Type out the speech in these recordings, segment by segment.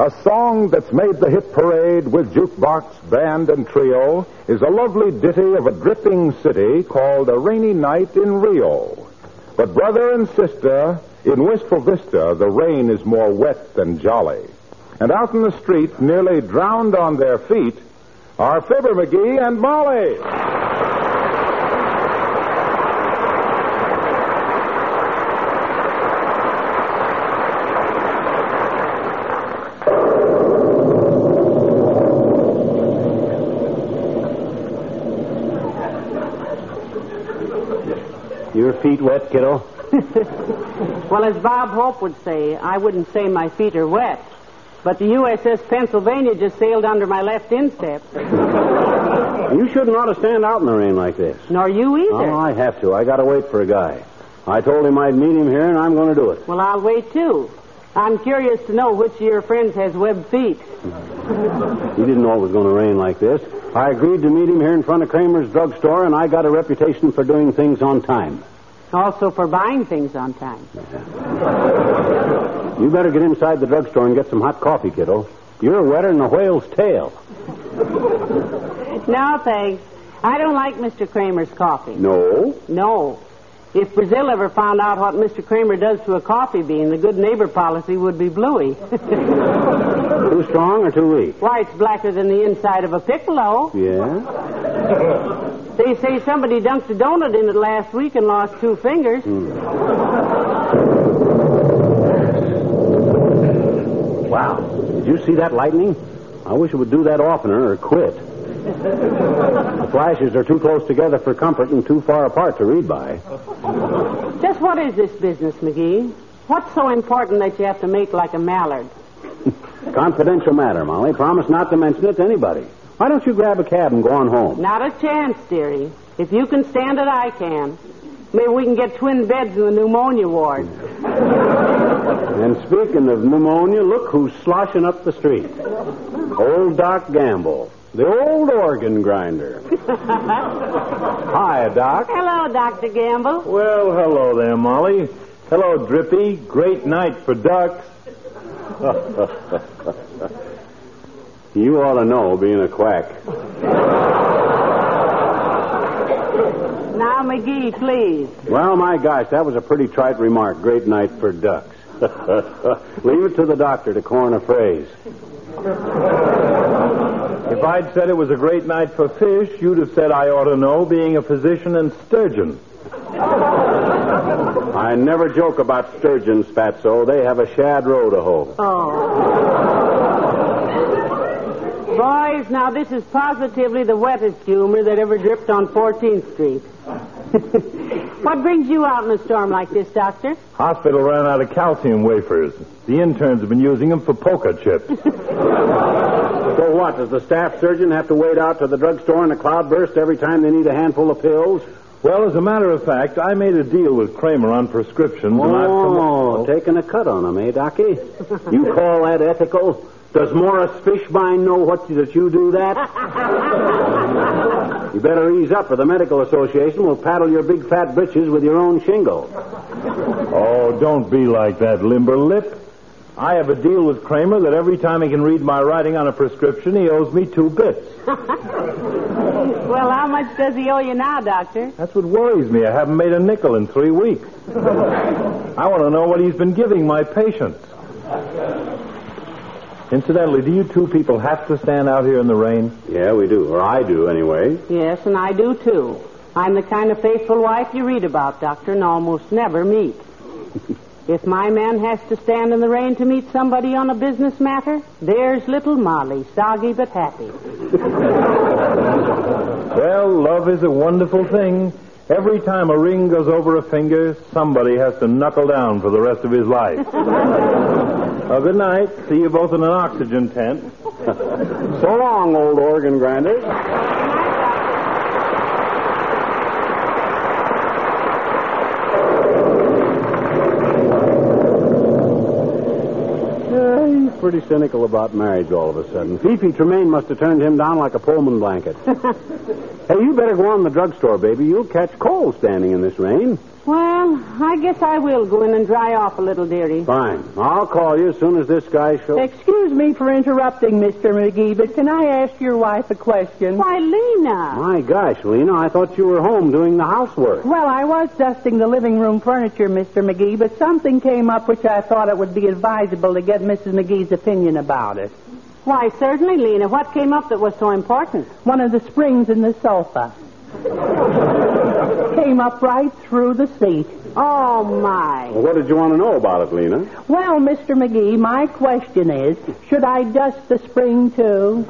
A song that's made the hit parade with jukebox, band, and trio is a lovely ditty of a dripping city called A Rainy Night in Rio. But brother and sister, in Wistful Vista, the rain is more wet than jolly. And out in the street, nearly drowned on their feet, are Fibber McGee and Molly. Feet wet, kiddo? Well, as Bob Hope would say, I wouldn't say my feet are wet. But the USS Pennsylvania just sailed under my left instep. You shouldn't ought to stand out in the rain like this. Nor you either. Oh, I have to. I gotta wait for a guy. I told him I'd meet him here, and I'm going to do it. Well, I'll wait too. I'm curious to know which of your friends has webbed feet. He didn't know it was going to rain like this. I agreed to meet him here in front of Kramer's drugstore, and I got a reputation for doing things on time. Also for buying things on time. You better get inside the drugstore and get some hot coffee, kiddo. You're wetter than a whale's tail. No, thanks. I don't like Mr. Kramer's coffee. No? No. If Brazil ever found out what Mr. Kramer does to a coffee bean, the good neighbor policy would be bluey. Too strong or too weak? Why, it's blacker than the inside of a piccolo. Yeah? They say somebody dunked a donut in it last week and lost two fingers. Hmm. Wow. Did you see that lightning? I wish it would do that oftener or quit. the flashes are too close together for comfort and too far apart to read by. Just what is this business, McGee? What's so important that you have to make like a mallard? Confidential matter, Molly. Promise not to mention it to anybody. Why don't you grab a cab and go on home? Not a chance, dearie. If you can stand it, I can. Maybe we can get twin beds in the pneumonia ward. And speaking of pneumonia, look who's sloshing up the street. Old Doc Gamble, the old organ grinder. Hi, Doc. Hello, Dr. Gamble. Well, hello there, Molly. Hello, Drippy. Great night for ducks. You ought to know, being a quack. Now, McGee, please. Well, my gosh, that was a pretty trite remark. Great night for ducks. Leave it to the doctor to coin a phrase. If I'd said it was a great night for fish, you'd have said I ought to know, being a physician and sturgeon. I never joke about sturgeons, Fatso. They have a shad row to hoe. Oh. Boys, now this is positively the wettest humor that ever dripped on 14th Street. what brings you out in a storm like this, Doctor? Hospital ran out of calcium wafers. The interns have been using them for poker chips. So what? Does the staff surgeon have to wait out to the drugstore in a cloudburst every time they need a handful of pills? Well, as a matter of fact, I made a deal with Kramer on prescriptions, and I've Oh, come... taking a cut on him, eh, Docky? You call that ethical? Does Morris Fishbein know what that you do that? you better ease up, or the medical association will paddle your big fat britches with your own shingle. Oh, don't be like that, limber lip. I have a deal with Kramer that every time he can read my writing on a prescription, he owes me two bits. Well, how much does he owe you now, Doctor? That's what worries me. I haven't made a nickel in three weeks. I want to know what he's been giving my patients. Incidentally, do you two people have to stand out here in the rain? Yeah, we do, or I do anyway. Yes, and I do too. I'm the kind of faithful wife you read about, Doctor, and almost never meet. if my man has to stand in the rain to meet somebody on a business matter, there's little Molly, soggy but happy. Well, love is a wonderful thing. Every time a ring goes over a finger, somebody has to knuckle down for the rest of his life. well, good night. See you both in an oxygen tent. So long, old organ grinder. Yeah, he's pretty cynical about marriage all of a sudden. Fifi Tremaine must have turned him down like a Pullman blanket. hey, you better go on to the drugstore, baby. You'll catch cold standing in this rain. Well, I guess I will go in and dry off a little, dearie. Fine. I'll call you as soon as this guy shows. Excuse me for interrupting, Mr. McGee, but can I ask your wife a question? Why, Lena. My gosh, Lena, I thought you were home doing the housework. Well, I was dusting the living room furniture, Mr. McGee, but something came up which I thought it would be advisable to get Mrs. McGee's opinion about it. Why, certainly, Lena. What came up that was so important? One of the springs in the sofa came up right through the seat. Oh, my. Well, what did you want to know about it, Lena? Well, Mr. McGee, my question is, should I dust the spring too?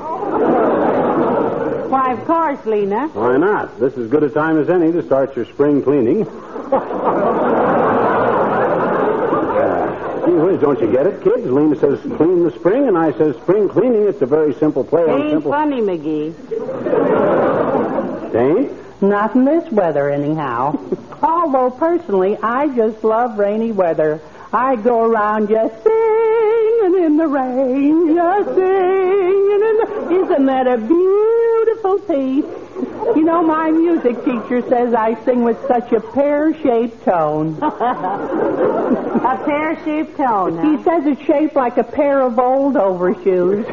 Why, of course, Lena. Why not? This is as good a time as any to start your spring cleaning. Gee whiz, don't you get it, kids? Lena says clean the spring, and I says spring cleaning. It's a very simple play on Ain't simple. funny, McGee. Ain't? Not in this weather, anyhow. Although, personally, I just love rainy weather. I go around just singing in the rain, just singing in the... Isn't that a beautiful piece? You know, my music teacher says I sing with such a pear-shaped tone. A pear-shaped tone, huh? He says it's shaped like a pair of old overshoes.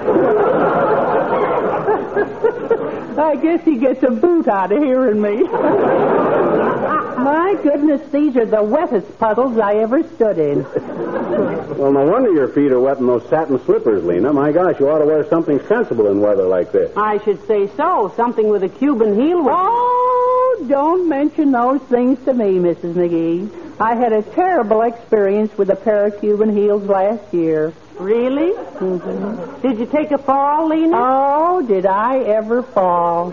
I guess he gets a boot out of hearing me. My goodness, these are the wettest puddles I ever stood in. Well, no wonder your feet are wet in those satin slippers, Lena. My gosh, you ought to wear something sensible in weather like this. I should say so. Something with a Cuban heel. With Oh, don't mention those things to me, Mrs. McGee. I had a terrible experience with a pair of Cuban heels last year. Really? Mm-hmm. Did you take a fall, Lena? Oh, did I ever fall?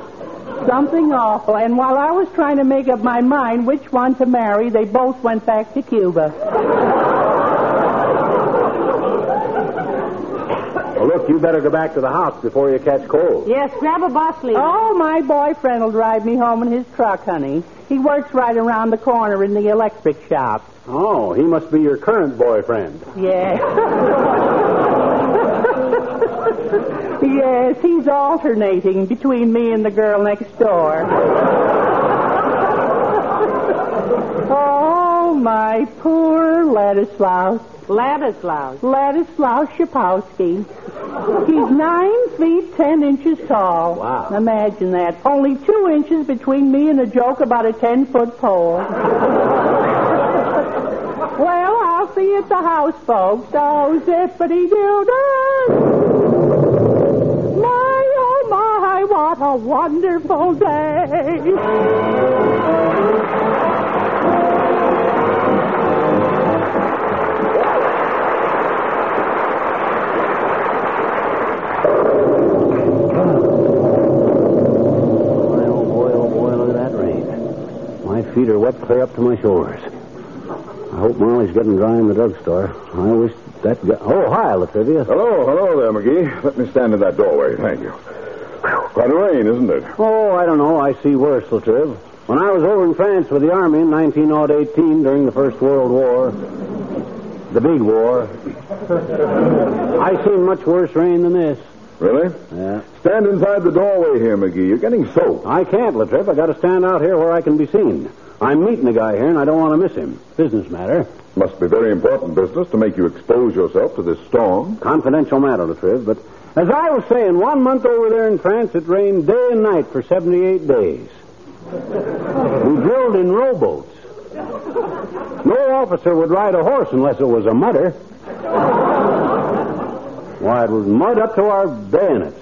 Something awful. And while I was trying to make up my mind which one to marry, they both went back to Cuba. Well, look, you better go back to the house before you catch cold. Yes, grab a bus, Lena. Oh, my boyfriend will drive me home in his truck, honey. He works right around the corner in the electric shop. Oh, he must be your current boyfriend. Yeah. yes, he's alternating between me and the girl next door. oh, my poor Ladislaus. Ladislaus. Ladislaus Shapowski. He's nine feet ten inches tall. Wow. Imagine that. Only two inches between me and a joke about a ten foot pole. well, I'll see you at the house, folks. Oh, zippity doo dah. My, oh, my, what a wonderful day. Boy, oh boy, oh boy, look at that rain. My feet are wet clear up to my shoulders. I hope Molly's getting dry in the drugstore. I wish that guy... Oh, hi, La Trivia. Hello, hello there, McGee. Let me stand in that doorway. Thank you. Quite a rain, isn't it? Oh, I don't know. I see worse, Latriv. When I was over in France with the Army in 1918 during the First World War, the big war, I seen much worse rain than this. Really? Yeah. Stand inside the doorway here, McGee. You're getting soaked. I can't, Latriv. I got to stand out here where I can be seen. I'm meeting a guy here, and I don't want to miss him. Business matter. Must be very important business to make you expose yourself to this storm. Confidential matter, Latriv. But as I was saying, one month over there in France, it rained day and night for 78 days. We drilled in rowboats. No officer would ride a horse unless it was a mudder. Why, it was mud up to our bayonets.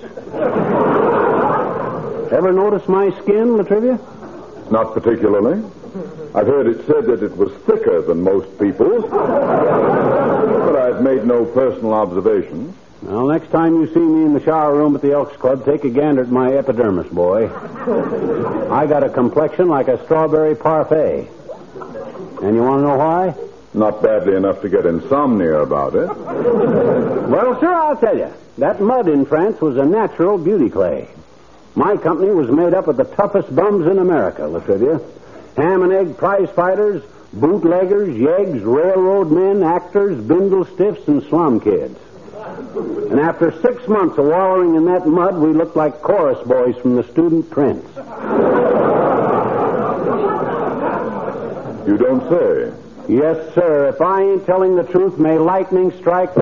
Ever notice my skin, La Trivia? Not particularly. I've heard it said that it was thicker than most people's. but I've made no personal observations. Well, next time you see me in the shower room at the Elks Club, take a gander at my epidermis, boy. I got a complexion like a strawberry parfait. And you want to know why? Not badly enough to get insomnia about it. Well, sir, I'll tell you. That mud in France was a natural beauty clay. My company was made up of the toughest bums in America, La Trivia. Ham and egg prize fighters, bootleggers, yeggs, railroad men, actors, bindle stiffs, and slum kids. And after six months of wallowing in that mud, we looked like chorus boys from the student prince. You don't say. Yes, sir. If I ain't telling the truth, may lightning strike.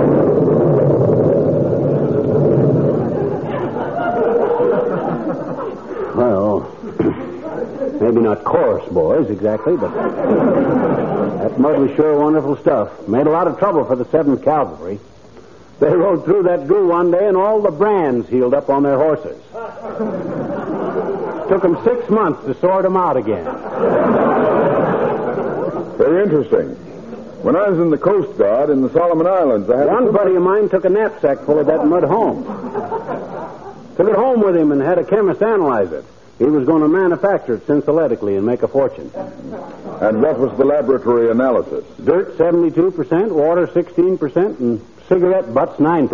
Well, maybe not chorus boys exactly, but that mud was sure wonderful stuff. Made a lot of trouble for the 7th Cavalry. They rode through that goo one day and all the brands healed up on their horses. Took them six months to sort them out again. Very interesting. When I was in the Coast Guard in the Solomon Islands, I had One buddy of mine took a knapsack full of that mud home. Took it home with him and had a chemist analyze it. He was going to manufacture it synthetically and make a fortune. And what was the laboratory analysis? Dirt 72%, water 16%, and cigarette butts 9%.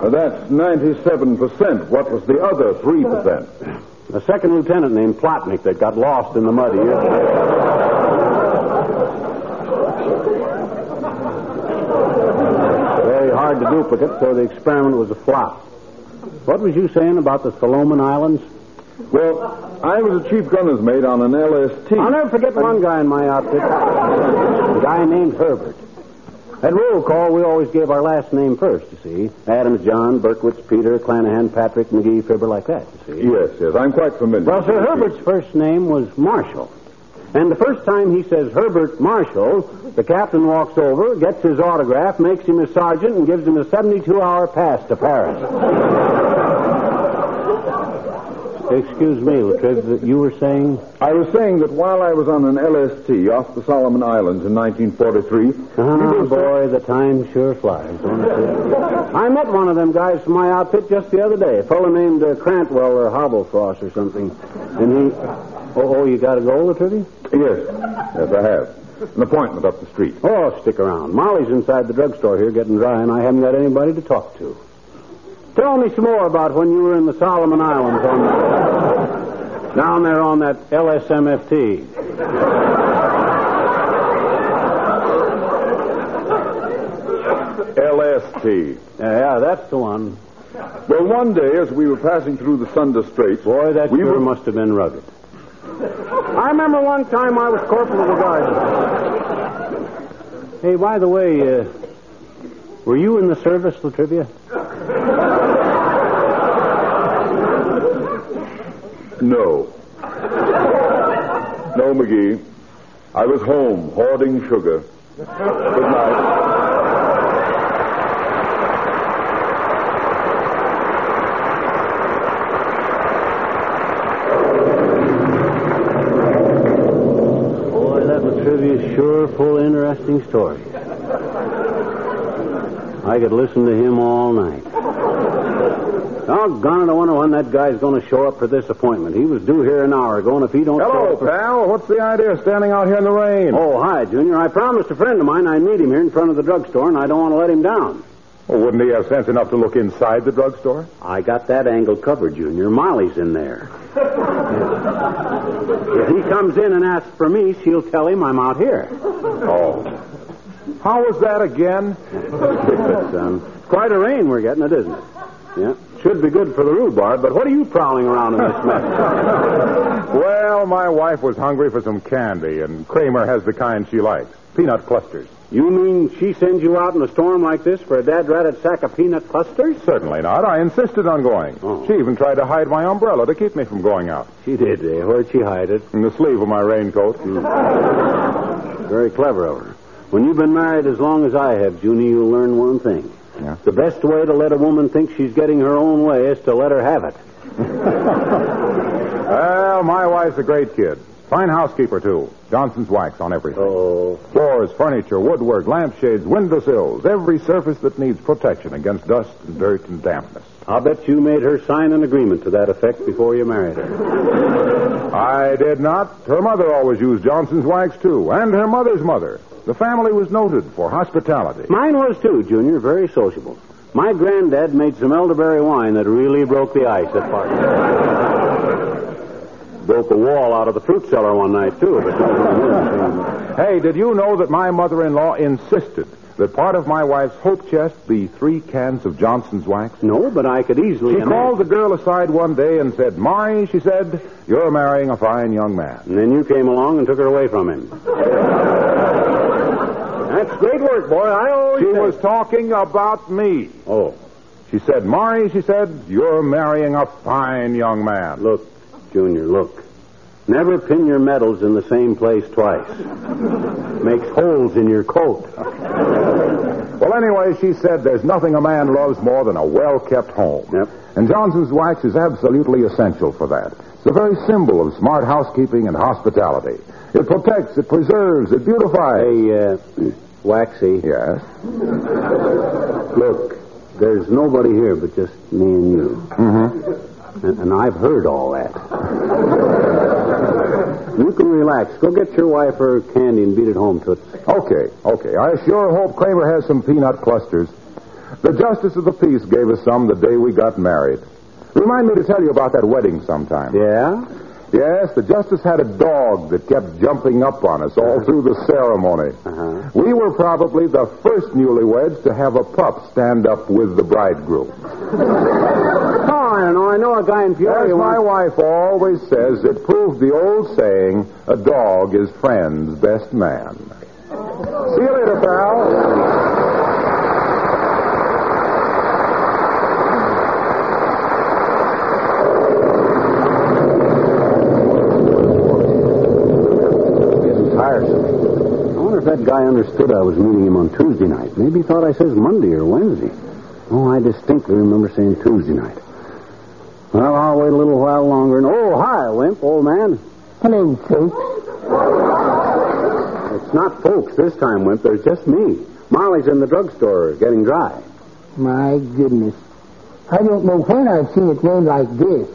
Uh, that's 97%. What was the other 3%? A second lieutenant named Plotnik that got lost in the mud. Very hard to duplicate, so the experiment was a flop. What was you saying about the Solomon Islands? Well, I was a chief gunner's mate on an LST. I'll oh, never forget one guy in my outfit. A guy named Herbert. At roll call, we always gave our last name first, you see. Adams, John, Berkowitz, Peter, Clanahan, Patrick, McGee, Fibber, like that, you see. Yes, yes, I'm quite familiar. Well, Sir Herbert's first name was Marshall. And the first time he says Herbert Marshall, the captain walks over, gets his autograph, makes him a sergeant, and gives him a 72 hour pass to Paris. Excuse me, Latriv, you were saying? I was saying that while I was on an LST off the Solomon Islands in 1943, Oh, boy, the time sure flies. I met one of them guys from my outfit just the other day, a fellow named uh, Crantwell or Hobblefrost or something. And he. Oh, oh you got to go, Latriv? yes, yes, I have an appointment up the street. Oh, stick around. Molly's inside the drugstore here getting dry, and I haven't got anybody to talk to. Tell me some more about when you were in the Solomon Islands on the, down there on that LSMFT. LST. Yeah, that's the one. Well, one day as we were passing through the Sunda Straits, Boy, that we sure were must have been rugged. I remember one time I was corporal of the guard. Hey, by the way, uh, were you in the service, La Trivia? No. No, McGee. I was home hoarding sugar. Good night. Boy, that was trivia sure full of interesting stories. I could listen to him all night. Doggone it, I wonder when that guy's going to show up for this appointment. He was due here an hour ago, and if he don't show Hello, up for... pal. What's the idea of standing out here in the rain? Oh, hi, Junior. I promised a friend of mine I'd meet him here in front of the drugstore, and I don't want to let him down. Well, wouldn't he have sense enough to look inside the drugstore? I got that angle covered, Junior. Molly's in there. if he comes in and asks for me, she'll tell him I'm out here. Oh. How was that again? It's um, quite a rain we're getting, it isn't it? Yeah. Should be good for the rhubarb, but what are you prowling around in this mess? Well, my wife was hungry for some candy, and Kramer has the kind she likes peanut clusters. you mean she sends you out in a storm like this for a dad-ratted sack of peanut clusters? Certainly not. I insisted on going. Oh. She even tried to hide my umbrella to keep me from going out. She did, eh? Where'd she hide it? In the sleeve of my raincoat. Very clever of her. When you've been married as long as I have, Junie, you'll learn one thing. Yeah. The best way to let a woman think she's getting her own way is to let her have it. Well, my wife's a great kid. Fine housekeeper, too. Johnson's wax on everything. Oh. Floors, furniture, woodwork, lampshades, windowsills, every surface that needs protection against dust and dirt and dampness. I'll bet you made her sign an agreement to that effect before you married her. I did not. Her mother always used Johnson's wax, too, and her mother's mother. The family was noted for hospitality. Mine was too, Junior. Very sociable. My granddad made some elderberry wine that really broke the ice at parties. broke a wall out of the fruit cellar one night, too. But Hey, did you know that my mother-in-law insisted that part of my wife's hope chest be three cans of Johnson's wax? No, but I could easily. She imagine- called the girl aside one day and said, Mari, she said, you're marrying a fine young man. And then you came along and took her away from him. That's great work, boy. I always. She say- was talking about me. Oh, She said, Mari, she said, you're marrying a fine young man. look, Junior, look. Never pin your medals in the same place twice. Makes holes in your coat. Well, anyway, she said there's nothing a man loves more than a well-kept home. Yep. And Johnson's wax is absolutely essential for that. It's the very symbol of smart housekeeping and hospitality. It protects, it preserves, it beautifies. Hey, uh, Waxy, Yes. look, there's nobody here but just me and you. Mm-hmm. And, and I've heard all that. You can relax. Go get your wife her candy and beat it home, Toots. Okay, okay. I sure hope Kramer has some peanut clusters. The Justice of the Peace gave us some the day we got married. Remind me to tell you about that wedding sometime. Yeah? Yes, the Justice had a dog that kept jumping up on us all through the ceremony. Uh-huh. We were probably the first newlyweds to have a pup stand up with the bridegroom. Oh, I don't know. I know a guy in Peoria. As my wife always says, it proved the old saying, a dog is friend's best man. See you later, pal. Getting tiresome. I wonder if that guy understood I was meeting him on Tuesday night. Maybe he thought I says Monday or Wednesday. Oh, I distinctly remember saying Tuesday night. Well, I'll wait a little while longer. And oh, hi, Wimp, old man. Hello, folks. It's not folks this time, Wimp. There's just me. Molly's in the drugstore getting dry. My goodness. I don't know when I've seen it rain like this.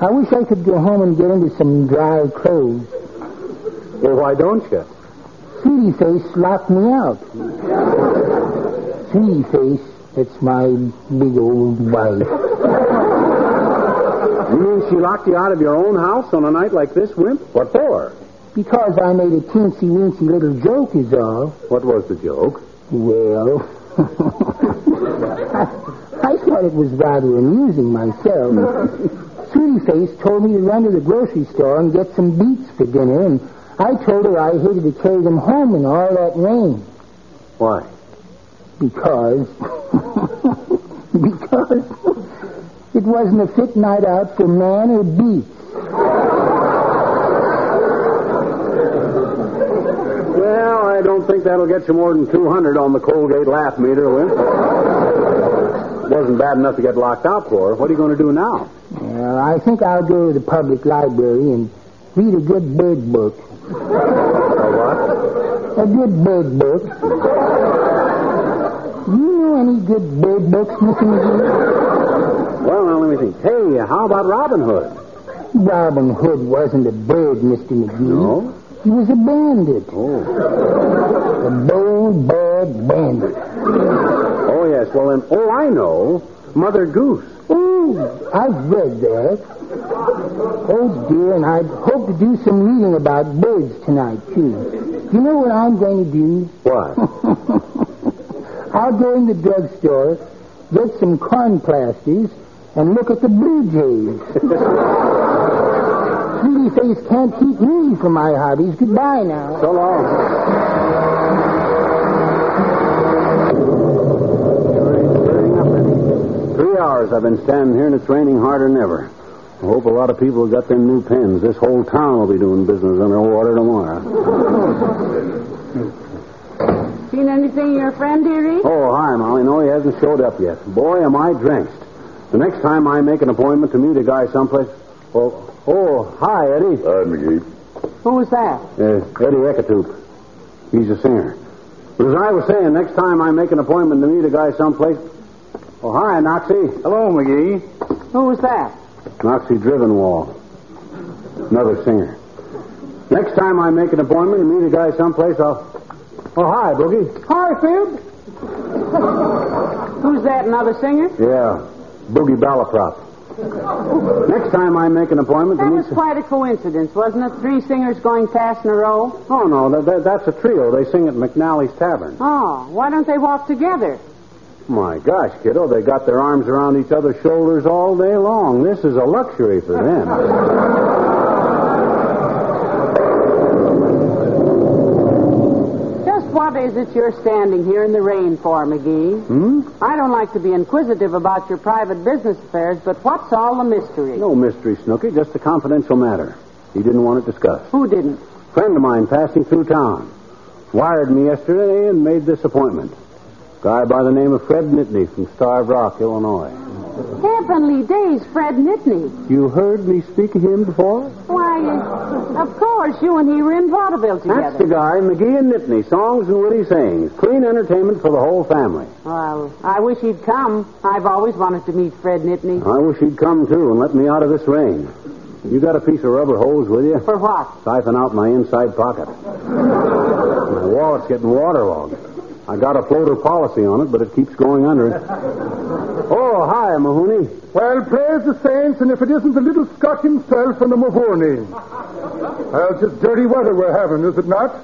I wish I could go home and get into some dry clothes. Well, why don't you? Sweetie Face locked me out. Sweetie Face, that's my big old wife. You mean she locked you out of your own house on a night like this, Wimp? What for? Because I made a teensy weensy little joke is all. What was the joke? Well, I thought it was rather amusing myself. Sweetie Face told me to run to the grocery store and get some beets for dinner, and I told her I hated to carry them home in all that rain. Why? Because. because it wasn't a fit night out for man or beast. Well, I don't think that'll get you more than 200 on the Colgate laugh meter, Wimp. Wasn't bad enough to get locked out for. What are you going to do now? Well, I think I'll go to the public library and read a good bird book. What? A good bird book. Do you know any good bird books, Mr. McGee? Well, now, let me think. Hey, how about Robin Hood? Robin Hood wasn't a bird, Mr. McGee. No? He was a bandit. Oh. A bold, bad bandit. Oh, yes. Well, then, oh, I know. Mother Goose. Oh, I've read that. Oh, dear, and I hope to do some reading about birds tonight, too. You know what I'm going to do? What? I'll go in the drugstore, get some corn plasters, and look at the blue jays. Sweetie Face can't keep me from my hobbies. Goodbye now. so long. Three hours I've been standing here and it's raining harder than ever. I hope a lot of people have got them new pens. This whole town will be doing business underwater tomorrow. Seen anything of your friend, dearie? Oh, hi, Molly. No, he hasn't showed up yet. Boy, am I drenched. The next time I make an appointment to meet a guy someplace. Oh, oh, hi, Eddie. Uh, McGee. Who was that? Uh, Eddie Ekatoop. He's a singer. But as I was saying, next time I make an appointment to meet a guy someplace. Oh, hi, Noxie. Hello, McGee. Who was that? Noxie Drivenwall. Another singer. Next time I make an appointment to meet a guy someplace, I'll. Oh, hi, Boogie. Hi, Fib. Who's that? Another singer? Yeah, Boogie Balaprop. Next time I make an appointment That was quite a coincidence, wasn't it? Three singers going past in a row. Oh no, that, that, that's a trio. They sing at McNally's Tavern. Oh, why don't they walk together? My gosh, kiddo, they got their arms around each other's shoulders all day long. This is a luxury for them. Just what is it you're standing here in the rain for, McGee? Hmm? I don't like to be inquisitive about your private business affairs, but what's all the mystery? No mystery, Snooky, just a confidential matter. He didn't want it discussed. Who didn't? friend of mine passing through town. Wired me yesterday and made this appointment. Guy by the name of Fred Nittany from Starved Rock, Illinois. Heavenly days, Fred Nittany. You heard me speak of him before? Why, of course, you and he were in vaudeville together. That's the guy, McGee and Nittany, songs and witty sayings. Clean entertainment for the whole family. Well, I wish he'd come. I've always wanted to meet Fred Nittany. I wish he'd come too and let me out of this rain. You got a piece of rubber hose with you? For what? Siphon out my inside pocket. My wallet's getting waterlogged. I got a floater policy on it, but it keeps going under it. Oh, hi, Mahoney. Well, praise the saints, and if it isn't the little Scot himself and the Mavourneen. Well, it's just dirty weather we're having, is it not?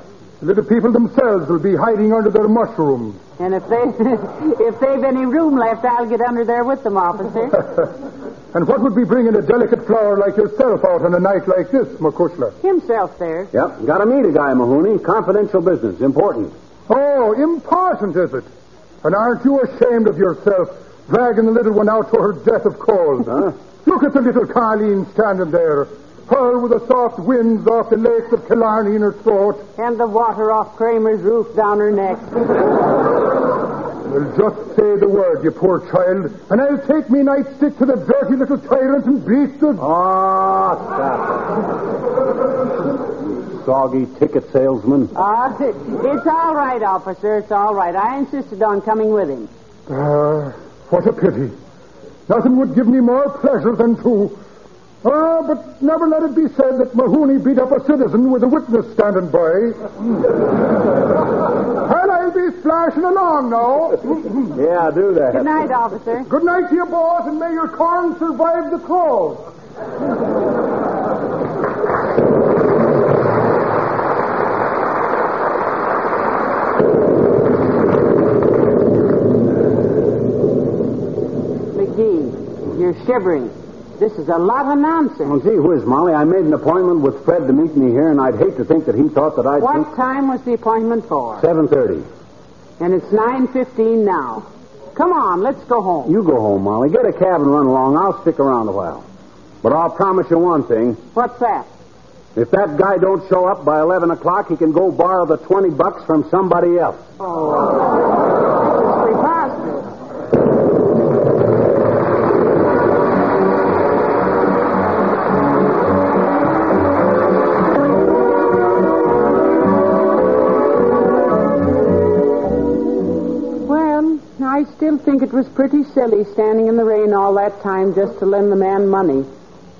The little people themselves will be hiding under their mushrooms. And if they if they've any room left, I'll get under there with them, officer. And what would be bringing a delicate flower like yourself out on a night like this, Macushla? Himself there. Yep, got to meet a guy, Mahoney. Confidential business, important. Oh, important, is it? And aren't you ashamed of yourself, dragging the little one out to her death of cold? Huh? Look at the little Carleen standing there, her with the soft winds off the lakes of Killarney in her throat. And the water off Kramer's roof down her neck. Well, just say the word, you poor child, and I'll take me nightstick to the dirty little tyrant and beat the... Oh, stop it. Soggy ticket salesman. Ah, it's all right, officer. It's all right. I insisted on coming with him. Ah, what a pity. Nothing would give me more pleasure than to... Ah, but never let it be said that Mahoney beat up a citizen with a witness standing by. and I'll be splashing along now. Yeah, do that. Good night, officer. Good night to you, boys, and may your corn survive the cold. McGee, you're shivering. This is a lot of nonsense. Well, gee whiz, Molly, I made an appointment with Fred to meet me here, and I'd hate to think that he thought that I'd What time was the appointment for? Seven thirty. And it's 9.15 now. Come on, let's go home. You go home, Molly. Get a cab and run along. I'll stick around a while. But I'll promise you one thing. What's that? If that guy don't show up by eleven o'clock, he can go borrow the twenty bucks from somebody else. It's standing in the rain all that time just to lend the man money.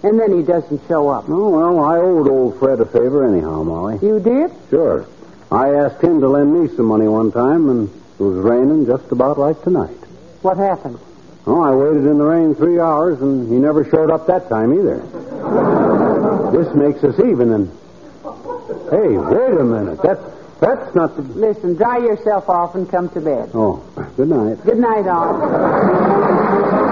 And then he doesn't show up. Oh, well, I owed old Fred a favor anyhow, Molly. You did? Sure. I asked him to lend me some money one time, and it was raining just about like tonight. What happened? Oh, I waited in the rain three hours, and he never showed up that time either. this makes us even, and... Hey, wait a minute. That, that's not the... Listen, dry yourself off and come to bed. Oh, good night. Good night, all.